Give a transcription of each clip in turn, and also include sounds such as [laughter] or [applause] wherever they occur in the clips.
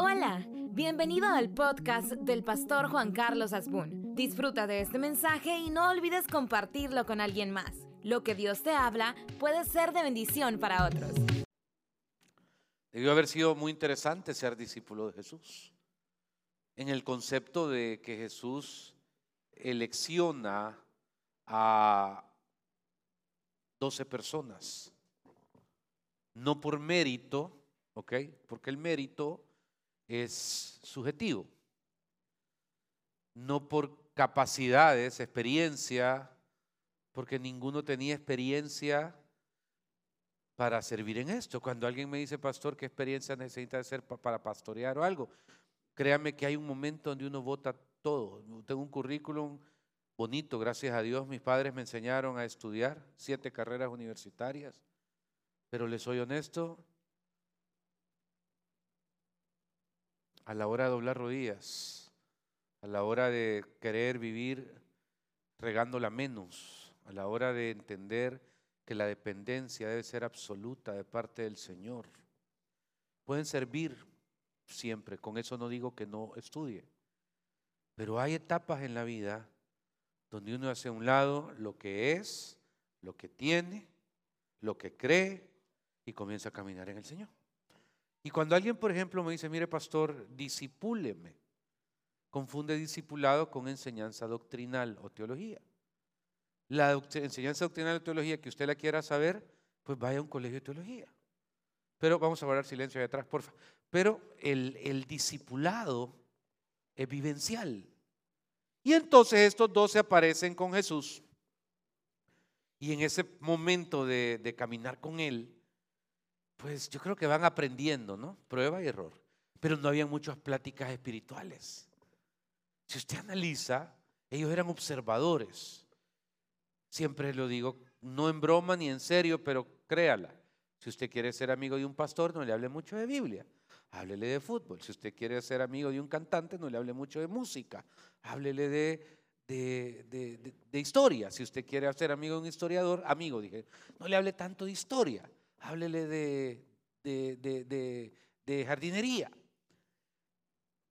Hola, bienvenido al podcast del pastor Juan Carlos Asbun. Disfruta de este mensaje y no olvides compartirlo con alguien más. Lo que Dios te habla puede ser de bendición para otros. Debió haber sido muy interesante ser discípulo de Jesús. En el concepto de que Jesús elecciona a 12 personas. No por mérito, ¿ok? Porque el mérito es subjetivo. No por capacidades, experiencia, porque ninguno tenía experiencia para servir en esto. Cuando alguien me dice, pastor, ¿qué experiencia necesita hacer para pastorear o algo? Créame que hay un momento donde uno vota todo. Tengo un currículum bonito, gracias a Dios. Mis padres me enseñaron a estudiar siete carreras universitarias. Pero les soy honesto, a la hora de doblar rodillas, a la hora de querer vivir regándola menos, a la hora de entender que la dependencia debe ser absoluta de parte del Señor. Pueden servir siempre, con eso no digo que no estudie, pero hay etapas en la vida donde uno hace a un lado lo que es, lo que tiene, lo que cree y comienza a caminar en el Señor. Y cuando alguien, por ejemplo, me dice, mire pastor, disipúleme, confunde discipulado con enseñanza doctrinal o teología. La enseñanza doctrinal o teología que usted la quiera saber, pues vaya a un colegio de teología. Pero vamos a guardar silencio ahí atrás, por favor. Pero el, el discipulado es vivencial. Y entonces estos dos se aparecen con Jesús. Y en ese momento de caminar con Él, pues yo creo que van aprendiendo, ¿no? Prueba y error. Pero no había muchas pláticas espirituales. Si usted analiza, ellos eran observadores. Siempre lo digo, no en broma ni en serio, pero créala. Si usted quiere ser amigo de un pastor, no le hable mucho de Biblia. Háblele de fútbol. Si usted quiere ser amigo de un cantante, no le hable mucho de música. Háblele de, de, de historia. Si usted quiere ser amigo de un historiador, amigo, dije, no le hable tanto de historia háblele de, de, jardinería.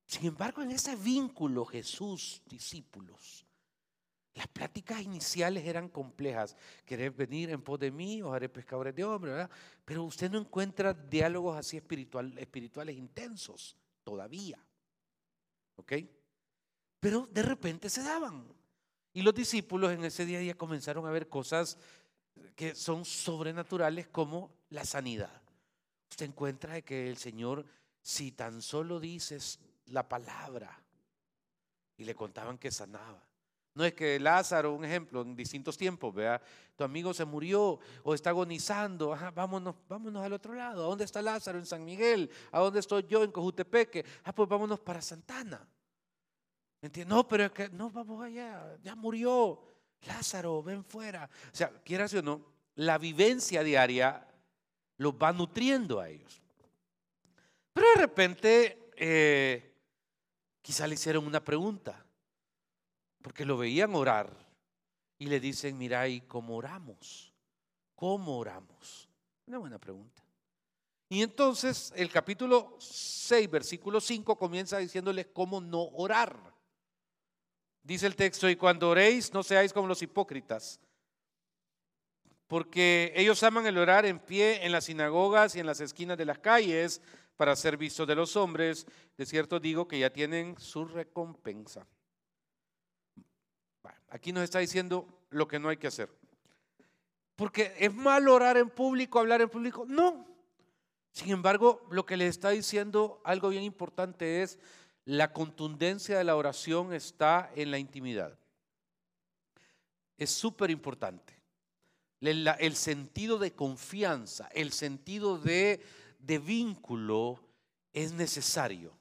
Sin embargo, en ese vínculo Jesús, discípulos, las pláticas iniciales eran complejas. ¿Querés venir en pos de mí? o haré pescadores de hombres, ¿verdad? Pero usted no encuentra diálogos así espiritual, espirituales intensos todavía. ¿Ok? Pero de repente se daban. Y los discípulos en ese día, día comenzaron a ver cosas que son sobrenaturales como la sanidad. Usted encuentra que el Señor, si tan solo dices la palabra, y le contaban que sanaba. No es que Lázaro, un ejemplo, en distintos tiempos, vea, tu amigo se murió o está agonizando, vámonos, vámonos al otro lado. ¿A dónde está Lázaro? En San Miguel. ¿A dónde estoy yo? En Cojutepeque. Ah, pues vámonos para Santana. No, pero es que no, vamos allá, ya murió. Lázaro, ven fuera. O sea, quieras o no, la vivencia diaria los va nutriendo a ellos. Pero de repente, eh, quizá le hicieron una pregunta, porque lo veían orar y le dicen, mira, ¿y cómo oramos? ¿Cómo oramos? Una buena pregunta. Y entonces el capítulo 6, versículo 5 comienza diciéndoles cómo no orar. Dice el texto, y cuando oréis no seáis como los hipócritas porque ellos aman el orar en pie en las sinagogas y en las esquinas de las calles para ser vistos de los hombres. De cierto digo que ya tienen su recompensa. Aquí nos está diciendo lo que no hay que hacer. Porque es malo orar en público, hablar en público. No. Sin embargo, lo que le está diciendo algo bien importante es la contundencia de la oración está en la intimidad. Es súper importante el sentido de confianza, el sentido de, vínculo es necesario.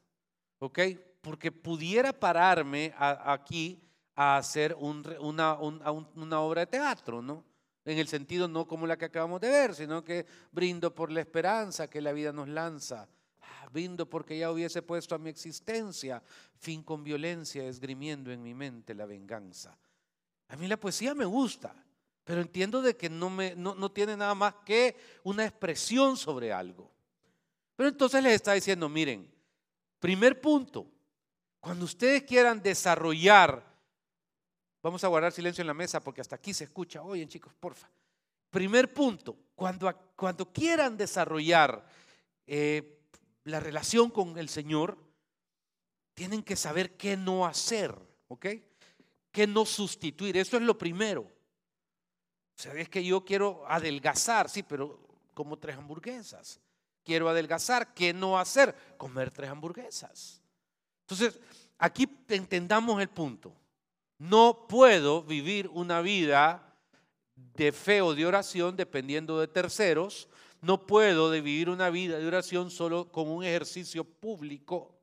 ¿Ok? Porque pudiera pararme aquí a hacer una, obra de teatro, ¿no? En el sentido no como la que acabamos de ver, sino que brindo por la esperanza que la vida nos lanza. Ah, brindo porque ya hubiese puesto a mi existencia fin con violencia, esgrimiendo en mi mente la venganza. A mí la poesía me gusta, pero entiendo de que no, me, no, tiene nada más que una expresión sobre algo. Pero entonces les está diciendo, miren, Primer punto, cuando ustedes quieran desarrollar, vamos a guardar silencio en la mesa porque hasta aquí se escucha, oye chicos, porfa. Primer punto, cuando, cuando quieran desarrollar eh, la relación con el Señor, tienen que saber qué no hacer, ¿ok? Qué no sustituir, eso es lo primero. O sea, es que yo quiero adelgazar, sí, pero como tres hamburguesas. Quiero adelgazar, ¿qué no hacer? Comer tres hamburguesas. Entonces, aquí entendamos el punto. No puedo vivir una vida de fe o de oración dependiendo de terceros. No puedo vivir una vida de oración solo con un ejercicio público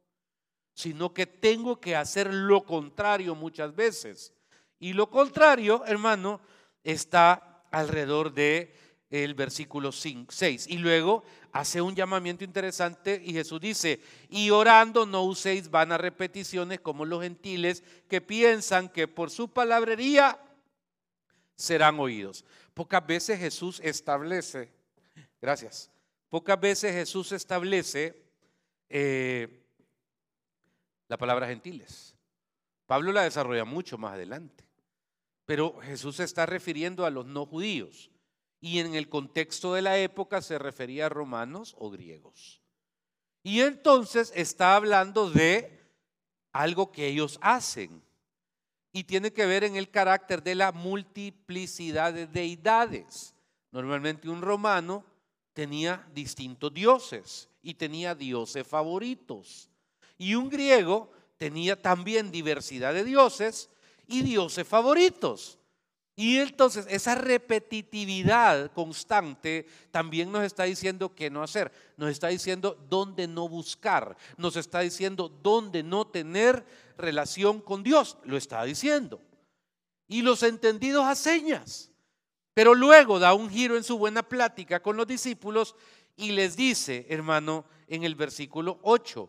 sino que tengo que hacer lo contrario muchas veces. Y lo contrario, hermano, está alrededor de el versículo 6. Y luego hace un llamamiento interesante y Jesús dice, y orando no uséis vanas repeticiones como los gentiles que piensan que por su palabrería serán oídos. Pocas veces Jesús establece, gracias, pocas veces Jesús establece eh, la palabra gentiles. Pablo la desarrolla mucho más adelante. Pero Jesús se está refiriendo a los no judíos. Y en el contexto de la época se refería a romanos o griegos. Y entonces está hablando de algo que ellos hacen. Y tiene que ver en el carácter de la multiplicidad de deidades. Normalmente un romano tenía distintos dioses y tenía dioses favoritos. Y un griego tenía también diversidad de dioses y dioses favoritos. Y entonces esa repetitividad constante también nos está diciendo qué no hacer, nos está diciendo dónde no buscar, nos está diciendo dónde no tener relación con Dios, lo está diciendo. Y los entendidos a señas. Pero luego da un giro en su buena plática con los discípulos y les dice, hermano, en el versículo 8,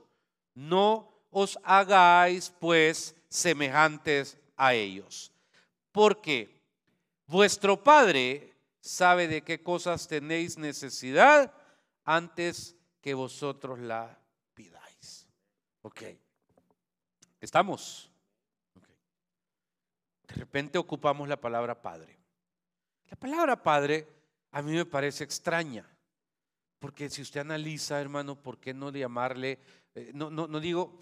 no os hagáis pues semejantes a ellos, porque vuestro Padre sabe de qué cosas tenéis necesidad antes que vosotros la pidáis. Ok. ¿Estamos? De repente ocupamos la palabra Padre. La palabra Padre a mí me parece extraña, porque si usted analiza, hermano, ¿por qué no llamarle eh, no, no, no, digo,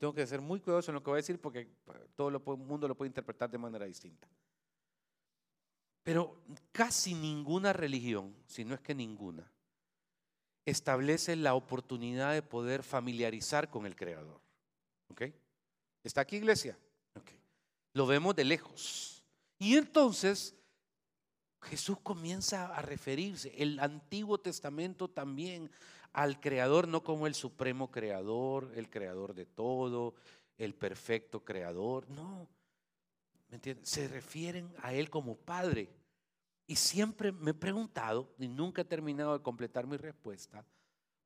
tengo que ser muy cuidadoso en lo que voy a decir porque todo el mundo lo puede interpretar de manera distinta. Pero casi ninguna religión, si no es que ninguna, establece la oportunidad de poder familiarizar con el Creador. ¿Ok? ¿Está aquí iglesia? Okay. Lo vemos de lejos. Y entonces Jesús comienza a referirse, el Antiguo Testamento también al Creador no como el supremo Creador, el Creador de todo, el perfecto Creador, no. ¿Me entiendes? Se refieren a Él como Padre. Y siempre me he preguntado, y nunca he terminado de completar mi respuesta,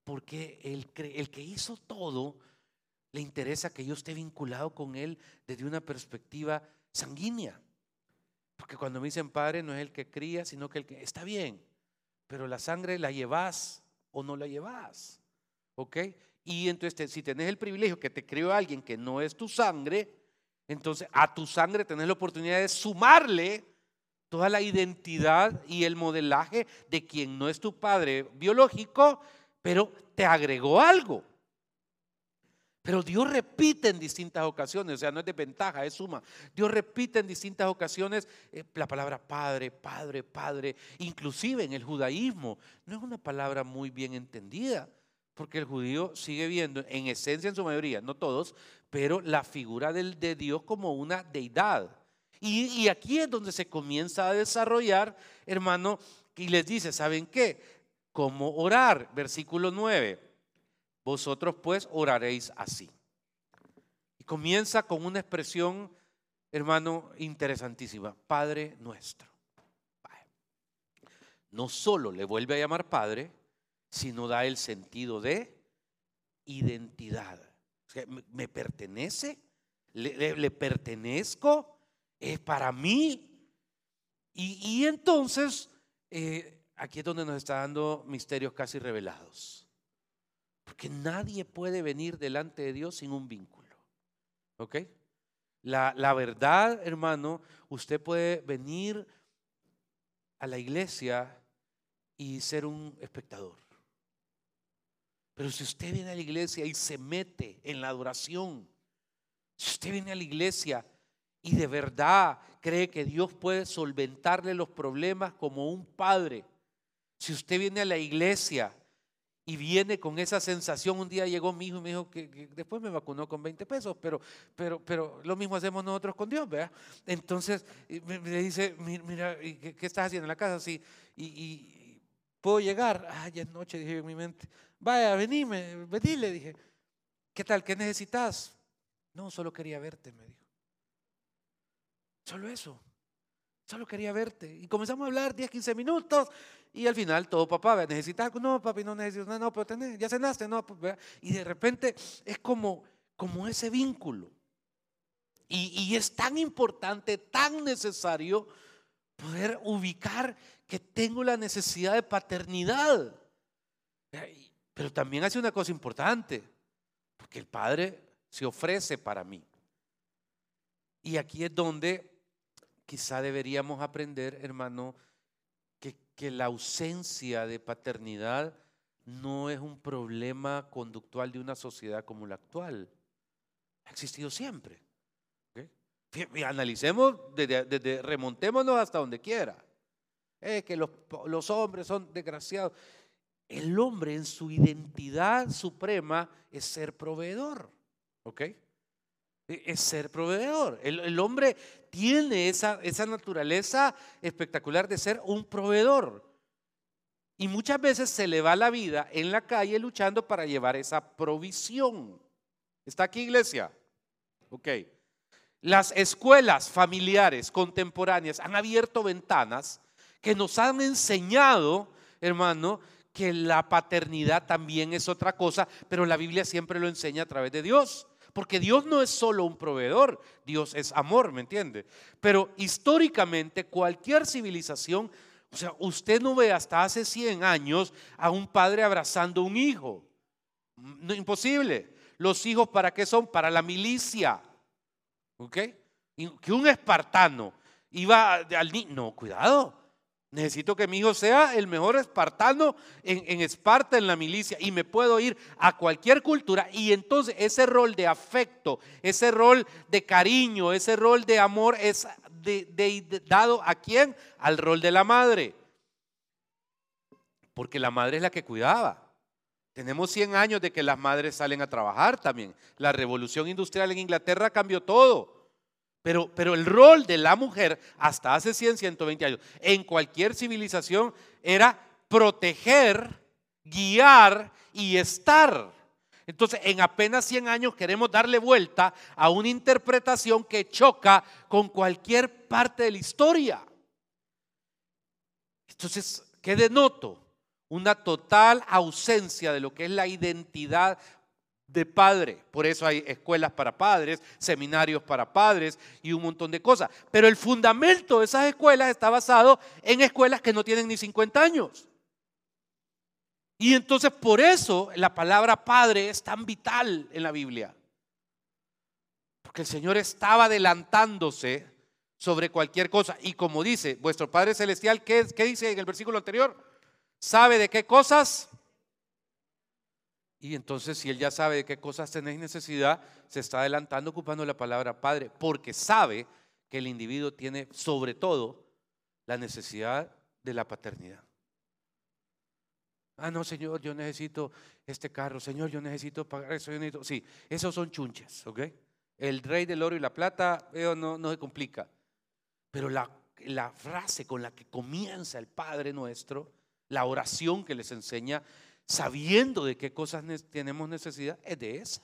porque el, el que hizo todo le interesa que yo esté vinculado con Él desde una perspectiva sanguínea. Porque cuando me dicen padre no es el que cría, sino que el que está bien, pero la sangre la llevas o no la llevas. ¿Ok? Y entonces, si tenés el privilegio que te crió alguien que no es tu sangre, entonces a tu sangre tenés la oportunidad de sumarle toda la identidad y el modelaje de quien no es tu padre biológico, pero te agregó algo. Pero Dios repite en distintas ocasiones, o sea, no es de ventaja, es suma. Dios repite en distintas ocasiones eh, la palabra Padre, Padre, Padre. Inclusive en el judaísmo no es una palabra muy bien entendida, porque el judío sigue viendo, en esencia en su mayoría, no todos, pero la figura del, de Dios como una deidad. Y, y aquí es donde se comienza a desarrollar, hermano, y les dice, ¿saben qué? ¿Cómo orar? Versículo 9. Vosotros pues oraréis así. Y comienza con una expresión, hermano, interesantísima. Padre nuestro. No solo le vuelve a llamar Padre, sino da el sentido de identidad. me, pertenece, le, pertenezco, es para mí. Y, entonces, eh, aquí es donde nos está dando misterios casi revelados. Porque nadie puede venir delante de Dios sin un vínculo. ¿Ok? La, la verdad, hermano, usted puede venir a la iglesia y ser un espectador. Pero si usted viene a la iglesia y se mete en la adoración, si usted viene a la iglesia y de verdad cree que Dios puede solventarle los problemas como un padre, si usted viene a la iglesia y viene con esa sensación, un día llegó mi hijo y me dijo que, después me vacunó con 20 pesos, pero, pero, pero lo mismo hacemos nosotros con Dios, ¿verdad? Entonces me, dice, mira, ¿qué, estás haciendo en la casa? Sí, y, puedo llegar. Ay, es noche, dije en mi mente. Vaya, venime, vení, le dije. ¿Qué tal? ¿Qué necesitas? No, solo quería verte, me dijo. Solo eso. Solo quería verte. Y comenzamos a hablar 10, 15 minutos. Y al final todo, papá, necesitas. No, papi, no necesito nada. No, pero tenés, ya cenaste. No, pues, y de repente es como, como ese vínculo. Y, y es tan importante, tan necesario poder ubicar que tengo la necesidad de paternidad. Pero también hace una cosa importante, porque el Padre se ofrece para mí. Y aquí es donde quizá deberíamos aprender, hermano, que, la ausencia de paternidad no es un problema conductual de una sociedad como la actual. Ha existido siempre. analicemos, desde, remontémonos hasta donde quiera. que los, los, hombres son desgraciados. El hombre en su identidad suprema es ser proveedor. ¿Ok? E, es ser proveedor. El, hombre tiene esa, esa naturaleza espectacular de ser un proveedor. Y muchas veces se le va la vida en la calle luchando para llevar esa provisión. ¿Está aquí, iglesia? Ok. Las escuelas familiares contemporáneas han abierto ventanas que nos han enseñado, hermano, que la paternidad también es otra cosa, pero la Biblia siempre lo enseña a través de Dios. Porque Dios no es solo un proveedor, Dios es amor, ¿me entiende? Pero históricamente cualquier civilización, o sea, usted no ve hasta hace 100 años a un padre abrazando a un hijo. No, imposible. Los hijos para qué son? Para la milicia. ¿Ok? Que un espartano iba al niño. No, cuidado. Necesito que mi hijo sea el mejor espartano en, Esparta, en la milicia, y me puedo ir a cualquier cultura. Y entonces ese rol de afecto, ese rol de cariño, ese rol de amor es dado a quién? Al rol de la madre. Porque la madre es la que cuidaba. Tenemos 100 años de que las madres salen a trabajar también. La revolución industrial en Inglaterra cambió todo. Pero, pero el rol de la mujer hasta hace 100, 120 años en cualquier civilización era proteger, guiar y estar. Entonces, en apenas 100 años queremos darle vuelta a una interpretación que choca con cualquier parte de la historia. Entonces, ¿qué denoto? Una total ausencia de lo que es la identidad de padre. Por eso hay escuelas para padres, seminarios para padres y un montón de cosas. Pero el fundamento de esas escuelas está basado en escuelas que no tienen ni 50 años. Y entonces por eso la palabra padre es tan vital en la Biblia. Porque el Señor estaba adelantándose sobre cualquier cosa. Y como dice vuestro Padre Celestial, ¿qué, qué dice en el versículo anterior? ¿Sabe de qué cosas? Y entonces, si él ya sabe de qué cosas tenéis necesidad, se está adelantando ocupando la palabra Padre, porque sabe que el individuo tiene sobre todo la necesidad de la paternidad. Ah, no, Señor, yo necesito este carro. Señor, yo necesito pagar eso. Sí, esos son chunches, ¿ok? El rey del oro y la plata, no, no se complica. Pero la frase con la que comienza el Padre nuestro, la oración que les enseña, sabiendo de qué cosas tenemos necesidad, es de esa.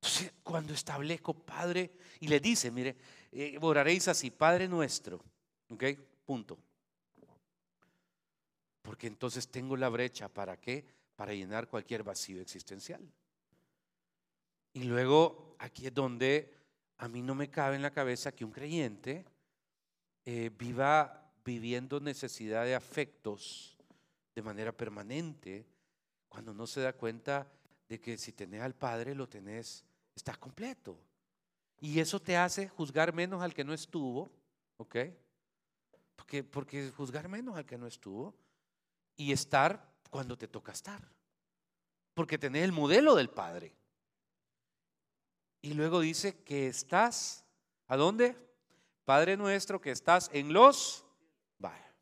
Entonces, cuando establezco Padre y le dice, mire, eh, oraréis así, Padre nuestro, ¿ok? Punto. Porque entonces tengo la brecha, ¿para qué? Para llenar cualquier vacío existencial. Y luego, aquí es donde a mí no me cabe en la cabeza que un creyente eh, viva viviendo necesidad de afectos de manera permanente Cuando no se da cuenta de que si tenés al Padre, lo tenés, estás completo. Y eso te hace juzgar menos al que no estuvo, ¿ok? Porque, porque juzgar menos al que no estuvo y estar cuando te toca estar. Porque tenés el modelo del Padre. Y luego dice que estás, ¿a dónde? Padre nuestro, que estás en los... Vaya.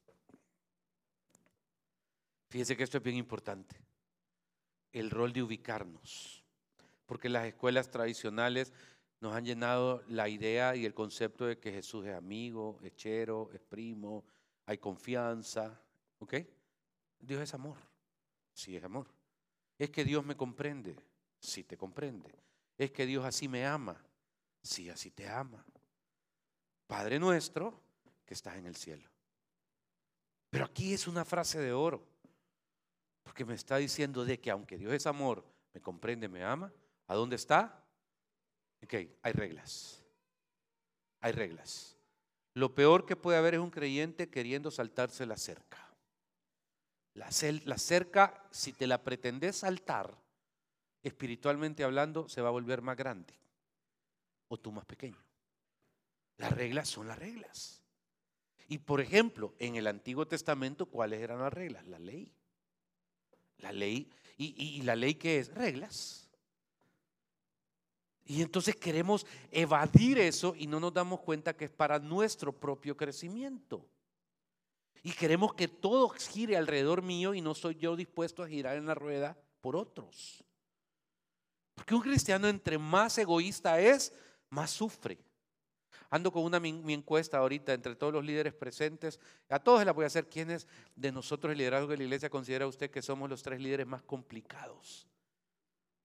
Fíjese que esto es bien importante. El rol de ubicarnos. Porque las escuelas tradicionales nos han llenado la idea y el concepto de que Jesús es amigo, es chero, es primo, hay confianza. ¿Ok? Dios es amor. Sí es amor. Es que Dios me comprende. Sí te comprende. Es que Dios así me ama. Sí, así te ama. Padre nuestro que estás en el cielo. Pero aquí es una frase de oro. Porque me está diciendo de que aunque Dios es amor, me comprende, me ama, ¿a dónde está? Ok, hay reglas. Hay reglas. Lo peor que puede haber es un creyente queriendo saltarse la cerca. La, la cerca, si te la pretendes saltar, espiritualmente hablando, se va a volver más grande o tú más pequeño. Las reglas son las reglas. Y por ejemplo, en el Antiguo Testamento, ¿cuáles eran las reglas? La ley. La ley. ¿Y, y la ley qué es? Reglas. Y entonces queremos evadir eso y no nos damos cuenta que es para nuestro propio crecimiento. Y queremos que todo gire alrededor mío y no soy yo dispuesto a girar en la rueda por otros. Porque un cristiano entre más egoísta es, más sufre. Ando con una mi, encuesta ahorita entre todos los líderes presentes. A todos la voy a hacer. ¿Quiénes de nosotros, el liderazgo de la iglesia, considera usted que somos los tres líderes más complicados?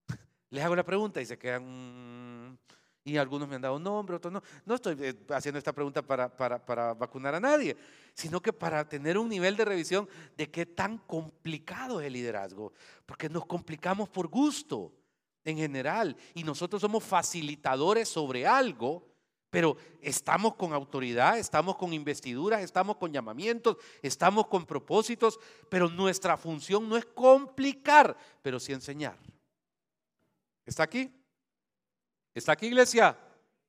[laughs] Les hago la pregunta y se quedan... Y algunos me han dado nombre, otros no. No estoy eh, haciendo esta pregunta para, vacunar a nadie, sino que para tener un nivel de revisión de qué tan complicado es el liderazgo. Porque nos complicamos por gusto en general y nosotros somos facilitadores sobre algo, pero estamos con autoridad, estamos con investiduras, estamos con llamamientos, estamos con propósitos, pero nuestra función no es complicar, pero sí enseñar. ¿Está aquí? ¿Está aquí, iglesia?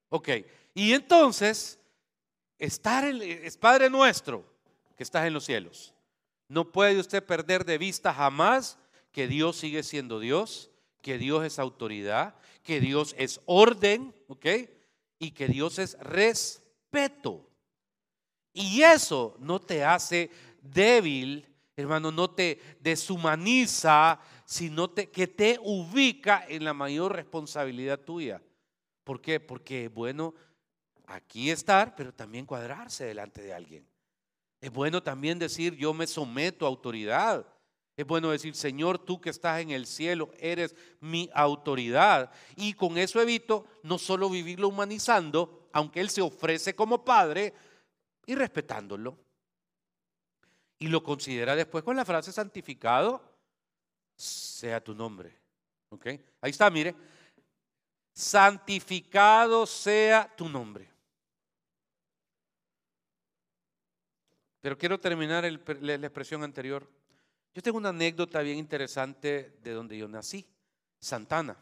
Ok. Y entonces, estar en, es Padre nuestro que estás en los cielos. No puede usted perder de vista jamás que Dios sigue siendo Dios, que Dios es autoridad, que Dios es orden, ¿ok? Y que Dios es respeto. Y eso no te hace débil, hermano, no te deshumaniza, sino que te ubica en la mayor responsabilidad tuya. ¿Por qué? Porque es bueno aquí estar, pero también cuadrarse delante de alguien. Es bueno también decir, yo me someto a autoridad. Es bueno decir, Señor, tú que estás en el cielo, eres mi autoridad. Y con eso evito no solo vivirlo humanizando, aunque Él se ofrece como Padre, y respetándolo. Y lo considera después con la frase santificado sea tu nombre. ¿Ok? Ahí está, mire. Santificado sea tu nombre. Pero quiero terminar la expresión anterior. Yo tengo una anécdota bien interesante de donde yo nací, Santana.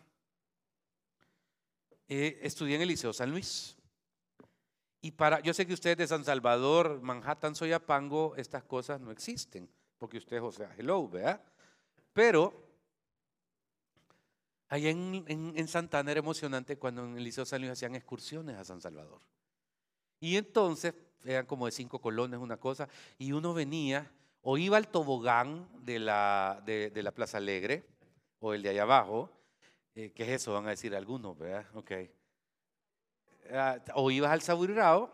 Eh, estudié en el Liceo San Luis. Y para, yo sé que ustedes de San Salvador, Manhattan, Soyapango, estas cosas no existen, porque ustedes, o sea, hello, ¿verdad? Pero allá en, Santana era emocionante cuando en el Liceo San Luis hacían excursiones a San Salvador. Y entonces, eran como de cinco colones una cosa, y uno venía o iba al tobogán de la, de, la Plaza Alegre, o el de allá abajo, eh, ¿qué es eso? Van a decir algunos, ¿verdad? Ok. Ah, o ibas al Saburirao,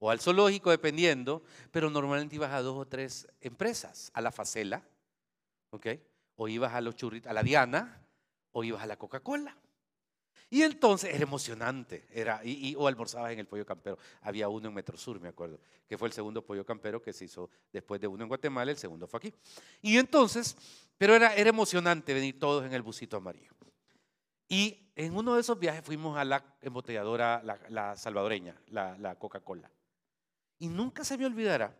o al zoológico, dependiendo, pero normalmente ibas a dos o tres empresas, a la Facela, ¿ok? o ibas a los churritos, a la Diana, o ibas a la Coca-Cola. Y entonces era emocionante, era, y, o almorzabas en el pollo campero. Había uno en Metro Sur, me acuerdo, que fue el segundo pollo campero que se hizo después de uno en Guatemala, el segundo fue aquí. Y entonces, pero era, era emocionante venir todos en el busito amarillo. Y en uno de esos viajes fuimos a la embotelladora, la, salvadoreña, la, la Coca-Cola. Y nunca se me olvidará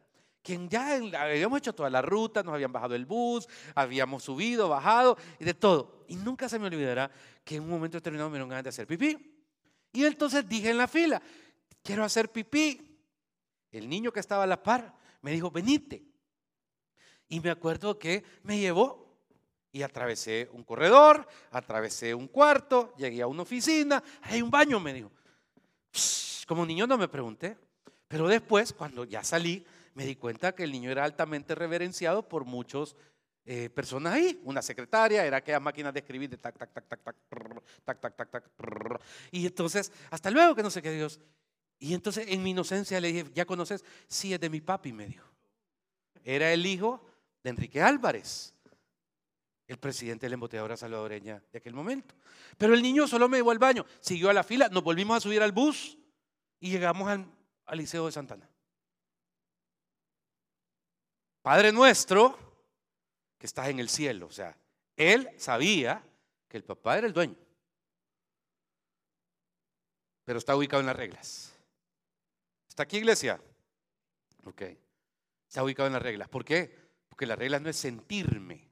quien ya habíamos hecho toda la ruta, nos habían bajado el bus, habíamos subido, bajado y de todo. Y nunca se me olvidará que en un momento determinado me dieron ganas de hacer pipí. Y entonces dije en la fila, quiero hacer pipí. El niño que estaba a la par me dijo, venite. Y me acuerdo que me llevó y atravesé un corredor, atravesé un cuarto, llegué a una oficina, hay un baño, me dijo. Como niño no me pregunté, pero después, cuando ya salí, me di cuenta que el niño era altamente reverenciado por muchas eh, personas ahí. Una secretaria, era aquellas máquinas de escribir de tac, tac, tac, tac, tac, tac, tac, tac, tac. Y entonces, hasta luego, que no sé qué Dios. Y entonces, en mi inocencia, le dije, ¿ya conoces? Sí, es de mi papi, me dijo. Era el hijo de Enrique Álvarez, el presidente de la embotelladora salvadoreña de aquel momento. Pero el niño solo me llevó al baño, siguió a la fila, nos volvimos a subir al bus y llegamos al, al Liceo de Santana. Padre nuestro, que estás en el cielo. O sea, él sabía que el papá era el dueño. Pero está ubicado en las reglas. ¿Está aquí, iglesia? Ok. Está ubicado en las reglas. ¿Por qué? Porque las reglas no es sentirme.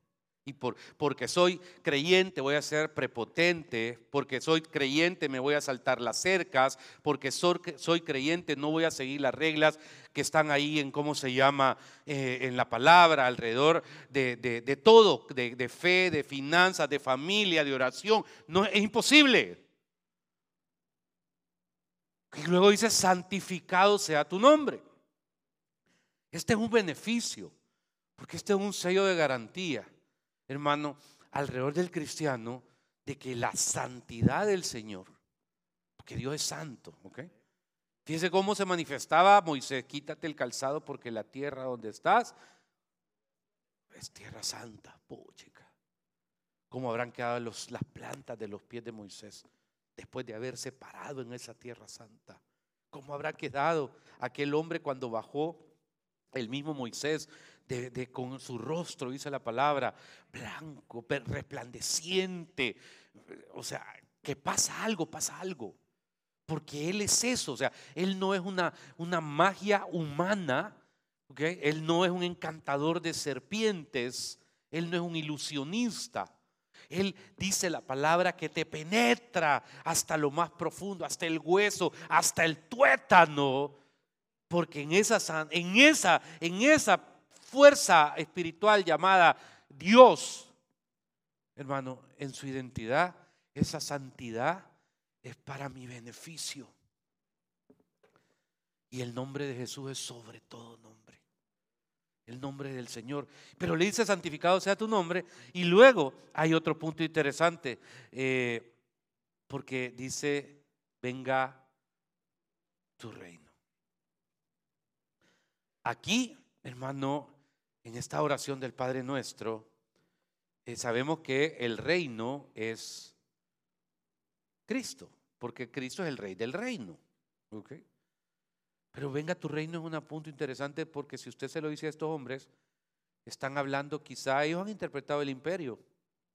Y por, porque soy creyente voy a ser prepotente, porque soy creyente me voy a saltar las cercas, porque soy, creyente no voy a seguir las reglas que están ahí en cómo se llama eh, en la palabra, alrededor de, de, todo, de, de, fe, de finanzas, de familia, de oración. No, es imposible. Y luego dice, santificado sea tu nombre. Este es un beneficio, porque este es un sello de garantía hermano, alrededor del cristiano de que la santidad del Señor, porque Dios es santo, ¿ok? Fíjese cómo se manifestaba Moisés, quítate el calzado porque la tierra donde estás es tierra santa, chica. ¿Cómo habrán quedado las plantas de los pies de Moisés después de haberse parado en esa tierra santa? ¿Cómo habrá quedado aquel hombre cuando bajó el mismo Moisés de, con su rostro, dice la palabra, blanco, resplandeciente. O sea, que pasa algo, pasa algo. Porque Él es eso, o sea, Él no es una, una magia humana, ¿okay? Él no es un encantador de serpientes, Él no es un ilusionista. Él dice la palabra que te penetra hasta lo más profundo, hasta el hueso, hasta el tuétano, porque en esa, en esa, en esa fuerza espiritual llamada Dios, hermano, en su identidad, esa santidad es para mi beneficio. Y el nombre de Jesús es sobre todo nombre. El nombre del Señor. Pero le dice santificado sea tu nombre. Y luego hay otro punto interesante. Eh, porque dice, venga tu reino. Aquí, hermano, en esta oración del Padre Nuestro, eh, sabemos que el reino es Cristo, porque Cristo es el rey del reino. Pero venga, tu reino es un punto interesante porque si usted se lo dice a estos hombres, están hablando, quizá ellos han interpretado el imperio.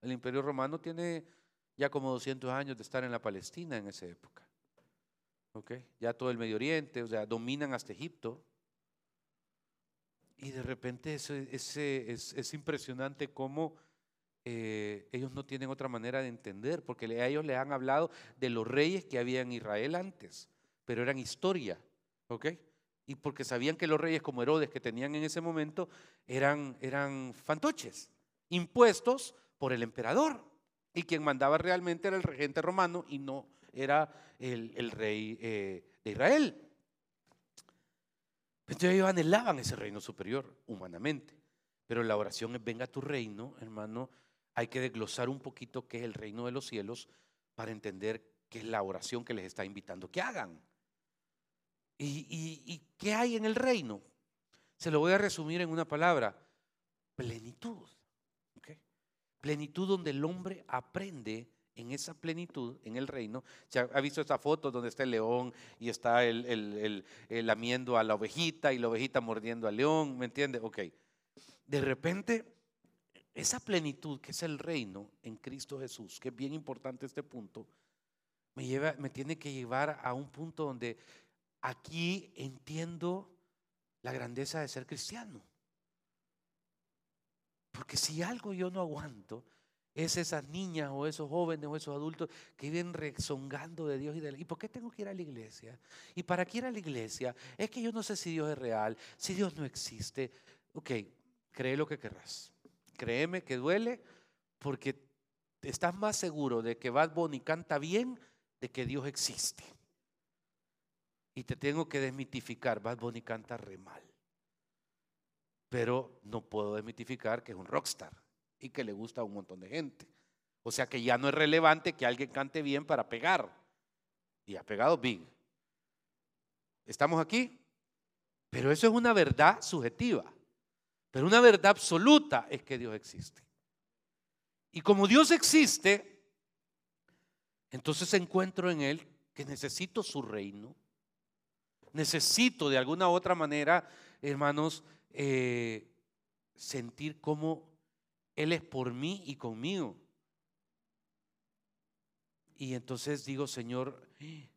El imperio romano tiene ya como 200 años de estar en la Palestina en esa época. Ya todo el Medio Oriente, o sea, dominan hasta Egipto. Y de repente eso, es, impresionante cómo eh, ellos no tienen otra manera de entender, porque a ellos les han hablado de los reyes que había en Israel antes, pero eran historia, ¿ok? Y porque sabían que los reyes como Herodes que tenían en ese momento eran, eran fantoches, impuestos por el emperador. Y quien mandaba realmente era el regente romano y no era el, rey eh, de Israel. Entonces ellos anhelaban ese reino superior humanamente. Pero la oración es venga a tu reino, hermano. Hay que desglosar un poquito qué es el reino de los cielos para entender qué es la oración que les está invitando que hagan. ¿Y, qué hay en el reino? Se lo voy a resumir en una palabra. Plenitud. Plenitud donde el hombre aprende en esa plenitud, en el reino. ¿Se ha visto esta foto donde está el león y está el, lamiendo a la ovejita y la ovejita mordiendo al león? ¿Me entiende? Ok. De repente, esa plenitud que es el reino en Cristo Jesús, que es bien importante este punto, me, lleva, me tiene que llevar a un punto donde aquí entiendo la grandeza de ser cristiano. Porque si algo yo no aguanto, es esas niñas o esos jóvenes o esos adultos que viven rezongando de Dios y de la... ¿Y por qué tengo que ir a la iglesia? ¿Y para qué ir a la iglesia? Es que yo no sé si Dios es real, si Dios no existe. Ok, cree lo que querrás. Créeme que duele porque estás más seguro de que Bad Bunny canta bien de que Dios existe. Y te tengo que desmitificar, Bad Bunny canta re mal. Pero no puedo desmitificar que es un rockstar y que le gusta a un montón de gente. O sea que ya no es relevante que alguien cante bien para pegar. Y ha pegado Big. ¿Estamos aquí? Pero eso es una verdad subjetiva. Pero una verdad absoluta es que Dios existe. Y como Dios existe, entonces encuentro en Él que necesito su reino. Necesito de alguna u otra manera, hermanos, eh, sentir cómo él es por mí y conmigo. Y entonces digo, Señor,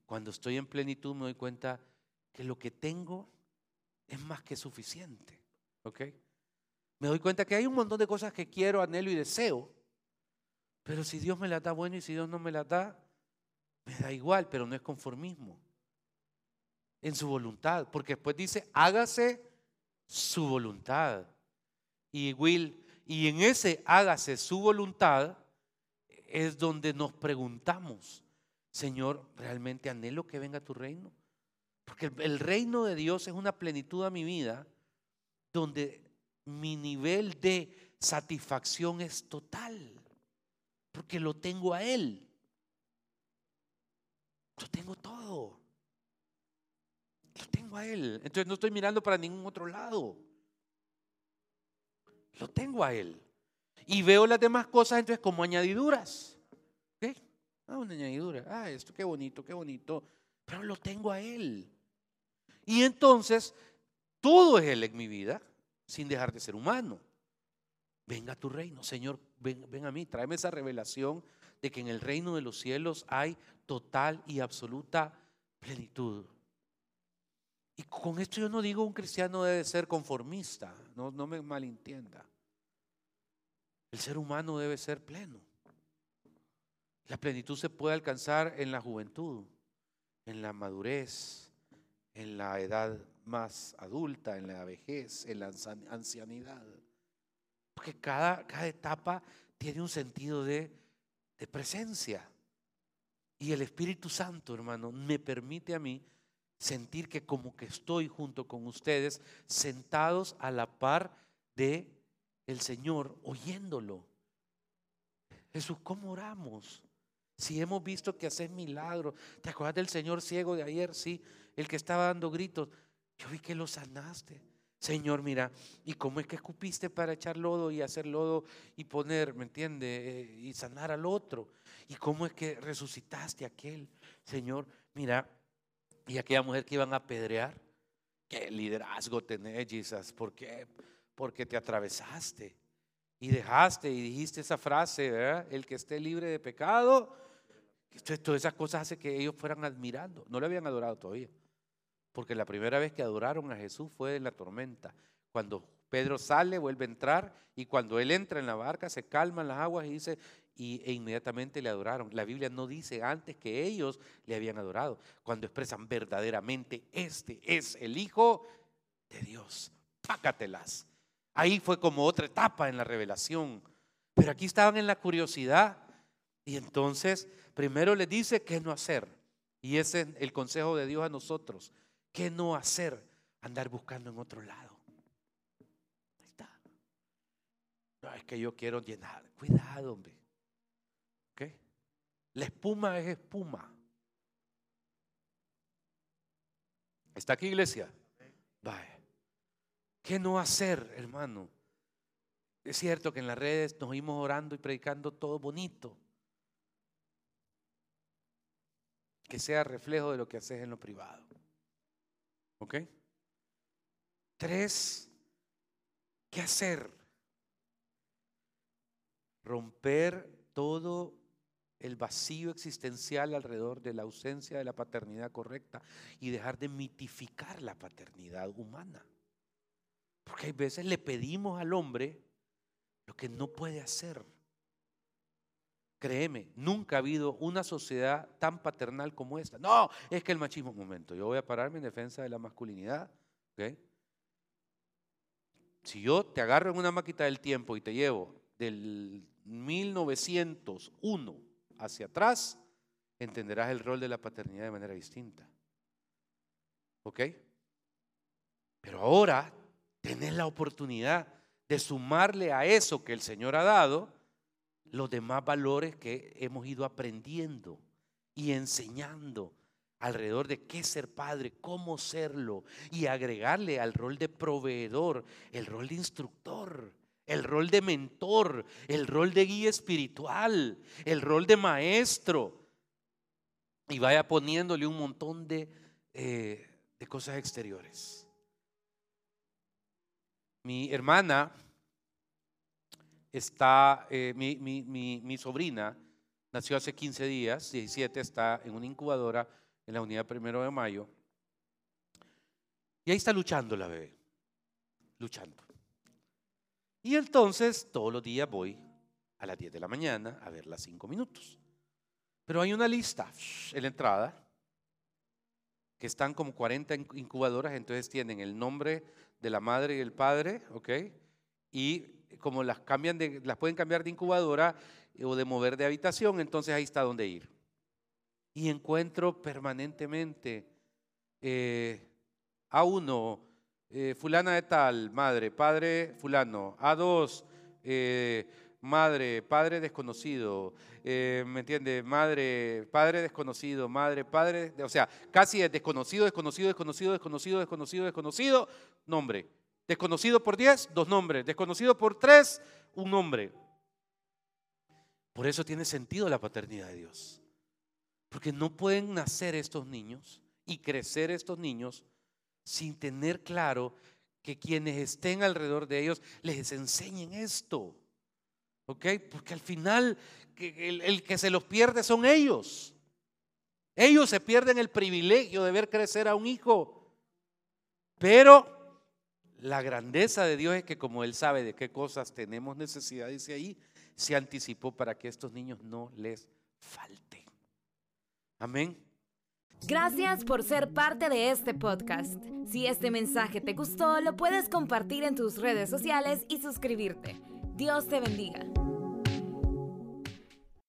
cuando estoy en plenitud me doy cuenta que lo que tengo es más que suficiente. ¿Ok? Me doy cuenta que hay un montón de cosas que quiero, anhelo y deseo. Pero si Dios me las da bueno y si Dios no me las da, me da igual, pero no es conformismo. En su voluntad. Porque después dice, hágase su voluntad. Y Will, y en ese hágase su voluntad es donde nos preguntamos, Señor, ¿realmente anhelo que venga tu reino? Porque el reino de Dios es una plenitud a mi vida donde mi nivel de satisfacción es total, porque lo tengo a Él. Lo tengo todo. Lo tengo a Él. Entonces no estoy mirando para ningún otro lado. Lo tengo a Él. Y veo las demás cosas entonces como añadiduras. ¿Qué? Ah, una añadidura. Ah, esto qué bonito, qué bonito. Pero lo tengo a Él. Y entonces, todo es Él en mi vida, sin dejar de ser humano. Venga a tu reino, Señor, ven, ven a mí, tráeme esa revelación de que en el reino de los cielos hay total y absoluta plenitud. Y con esto yo no digo un cristiano debe ser conformista, no, no me malentienda. El ser humano debe ser pleno. La plenitud se puede alcanzar en la juventud, en la madurez, en la edad más adulta, en la vejez, en la ancianidad. Porque cada, cada etapa tiene un sentido de, de presencia. Y el Espíritu Santo, hermano, me permite a mí sentir que como que estoy junto con ustedes, sentados a la par de el Señor, oyéndolo. Jesús, ¿cómo oramos? Si hemos visto que haces milagros. ¿Te acuerdas del Señor ciego de ayer? Sí, el que estaba dando gritos. Yo vi que lo sanaste. Señor, mira, ¿y cómo es que escupiste para echar lodo y hacer lodo y poner, ¿me entiende? Eh, y sanar al otro. ¿Y cómo es que resucitaste a aquel? Señor, mira, y aquella mujer que iban a apedrear. ¿Qué liderazgo tenés, Jesus? ¿Por qué? Porque te atravesaste y dejaste y dijiste esa frase, ¿verdad? El que esté libre de pecado. Todas esas cosas hace que ellos fueran admirando. No le habían adorado todavía. Porque la primera vez que adoraron a Jesús fue en la tormenta. Cuando Pedro sale, vuelve a entrar y cuando él entra en la barca se calman las aguas y dice, y, e inmediatamente le adoraron. La Biblia no dice antes que ellos le habían adorado, cuando expresan verdaderamente, este es el Hijo de Dios. Pácatelas. Ahí fue como otra etapa en la revelación. Pero aquí estaban en la curiosidad. Y entonces, primero les dice qué no hacer. Y ese es el consejo de Dios a nosotros. ¿Qué no hacer? Andar buscando en otro lado. Ahí está. No, es que yo quiero llenar. Cuidado, hombre. ¿Ok? La espuma es espuma. ¿Está aquí, iglesia? Vaya. ¿Qué no hacer, hermano? Es cierto que en las redes nos oímos orando y predicando todo bonito. Que sea reflejo de lo que haces en lo privado. ¿Ok? Tres, ¿qué hacer? Romper todo el vacío existencial alrededor de la ausencia de la paternidad correcta y dejar de mitificar la paternidad humana. Porque hay veces le pedimos al hombre lo que no puede hacer. Créeme, nunca ha habido una sociedad tan paternal como esta. No, es que el machismo, un momento, yo voy a pararme en defensa de la masculinidad. Si yo te agarro en una máquina del tiempo y te llevo del 1901 hacia atrás, entenderás el rol de la paternidad de manera distinta. ¿Ok? Pero ahora tenés la oportunidad de sumarle a eso que el Señor ha dado los demás valores que hemos ido aprendiendo y enseñando alrededor de qué ser padre, cómo serlo y agregarle al rol de proveedor el rol de instructor, el rol de mentor, el rol de guía espiritual, el rol de maestro. Y vaya poniéndole un montón de, eh, de cosas exteriores. Mi hermana está, eh, mi, sobrina nació hace 15 días, 17, está en una incubadora en la unidad primero de mayo. Y ahí está luchando la bebé, luchando. Y entonces todos los días voy a las 10 de la mañana a verla 5 minutos. Pero hay una lista en la entrada que están como 40 incubadoras, entonces tienen el nombre de la madre y el padre, ¿ok? Y como las cambian de, las pueden cambiar de incubadora o de mover de habitación, entonces ahí está donde ir. Y encuentro permanentemente eh, a uno, eh, fulana de tal, madre, padre, fulano, a dos, eh, madre, padre desconocido, ¿me entiende? Madre, padre desconocido, madre, padre, o sea, casi es desconocido, desconocido, desconocido, desconocido, desconocido, desconocido, nombre. Desconocido por diez, dos nombres. Desconocido por tres, un nombre. Por eso tiene sentido la paternidad de Dios. Porque no pueden nacer estos niños y crecer estos niños sin tener claro que quienes estén alrededor de ellos les enseñen esto. ¿Ok? Porque al final el, que se los pierde son ellos. Ellos se pierden el privilegio de ver crecer a un hijo. Pero la grandeza de Dios es que como Él sabe de qué cosas tenemos necesidad, dice ahí, se anticipó para que estos niños no les falte. Amén. Gracias por ser parte de este podcast. Si este mensaje te gustó, lo puedes compartir en tus redes sociales y suscribirte. Dios te bendiga.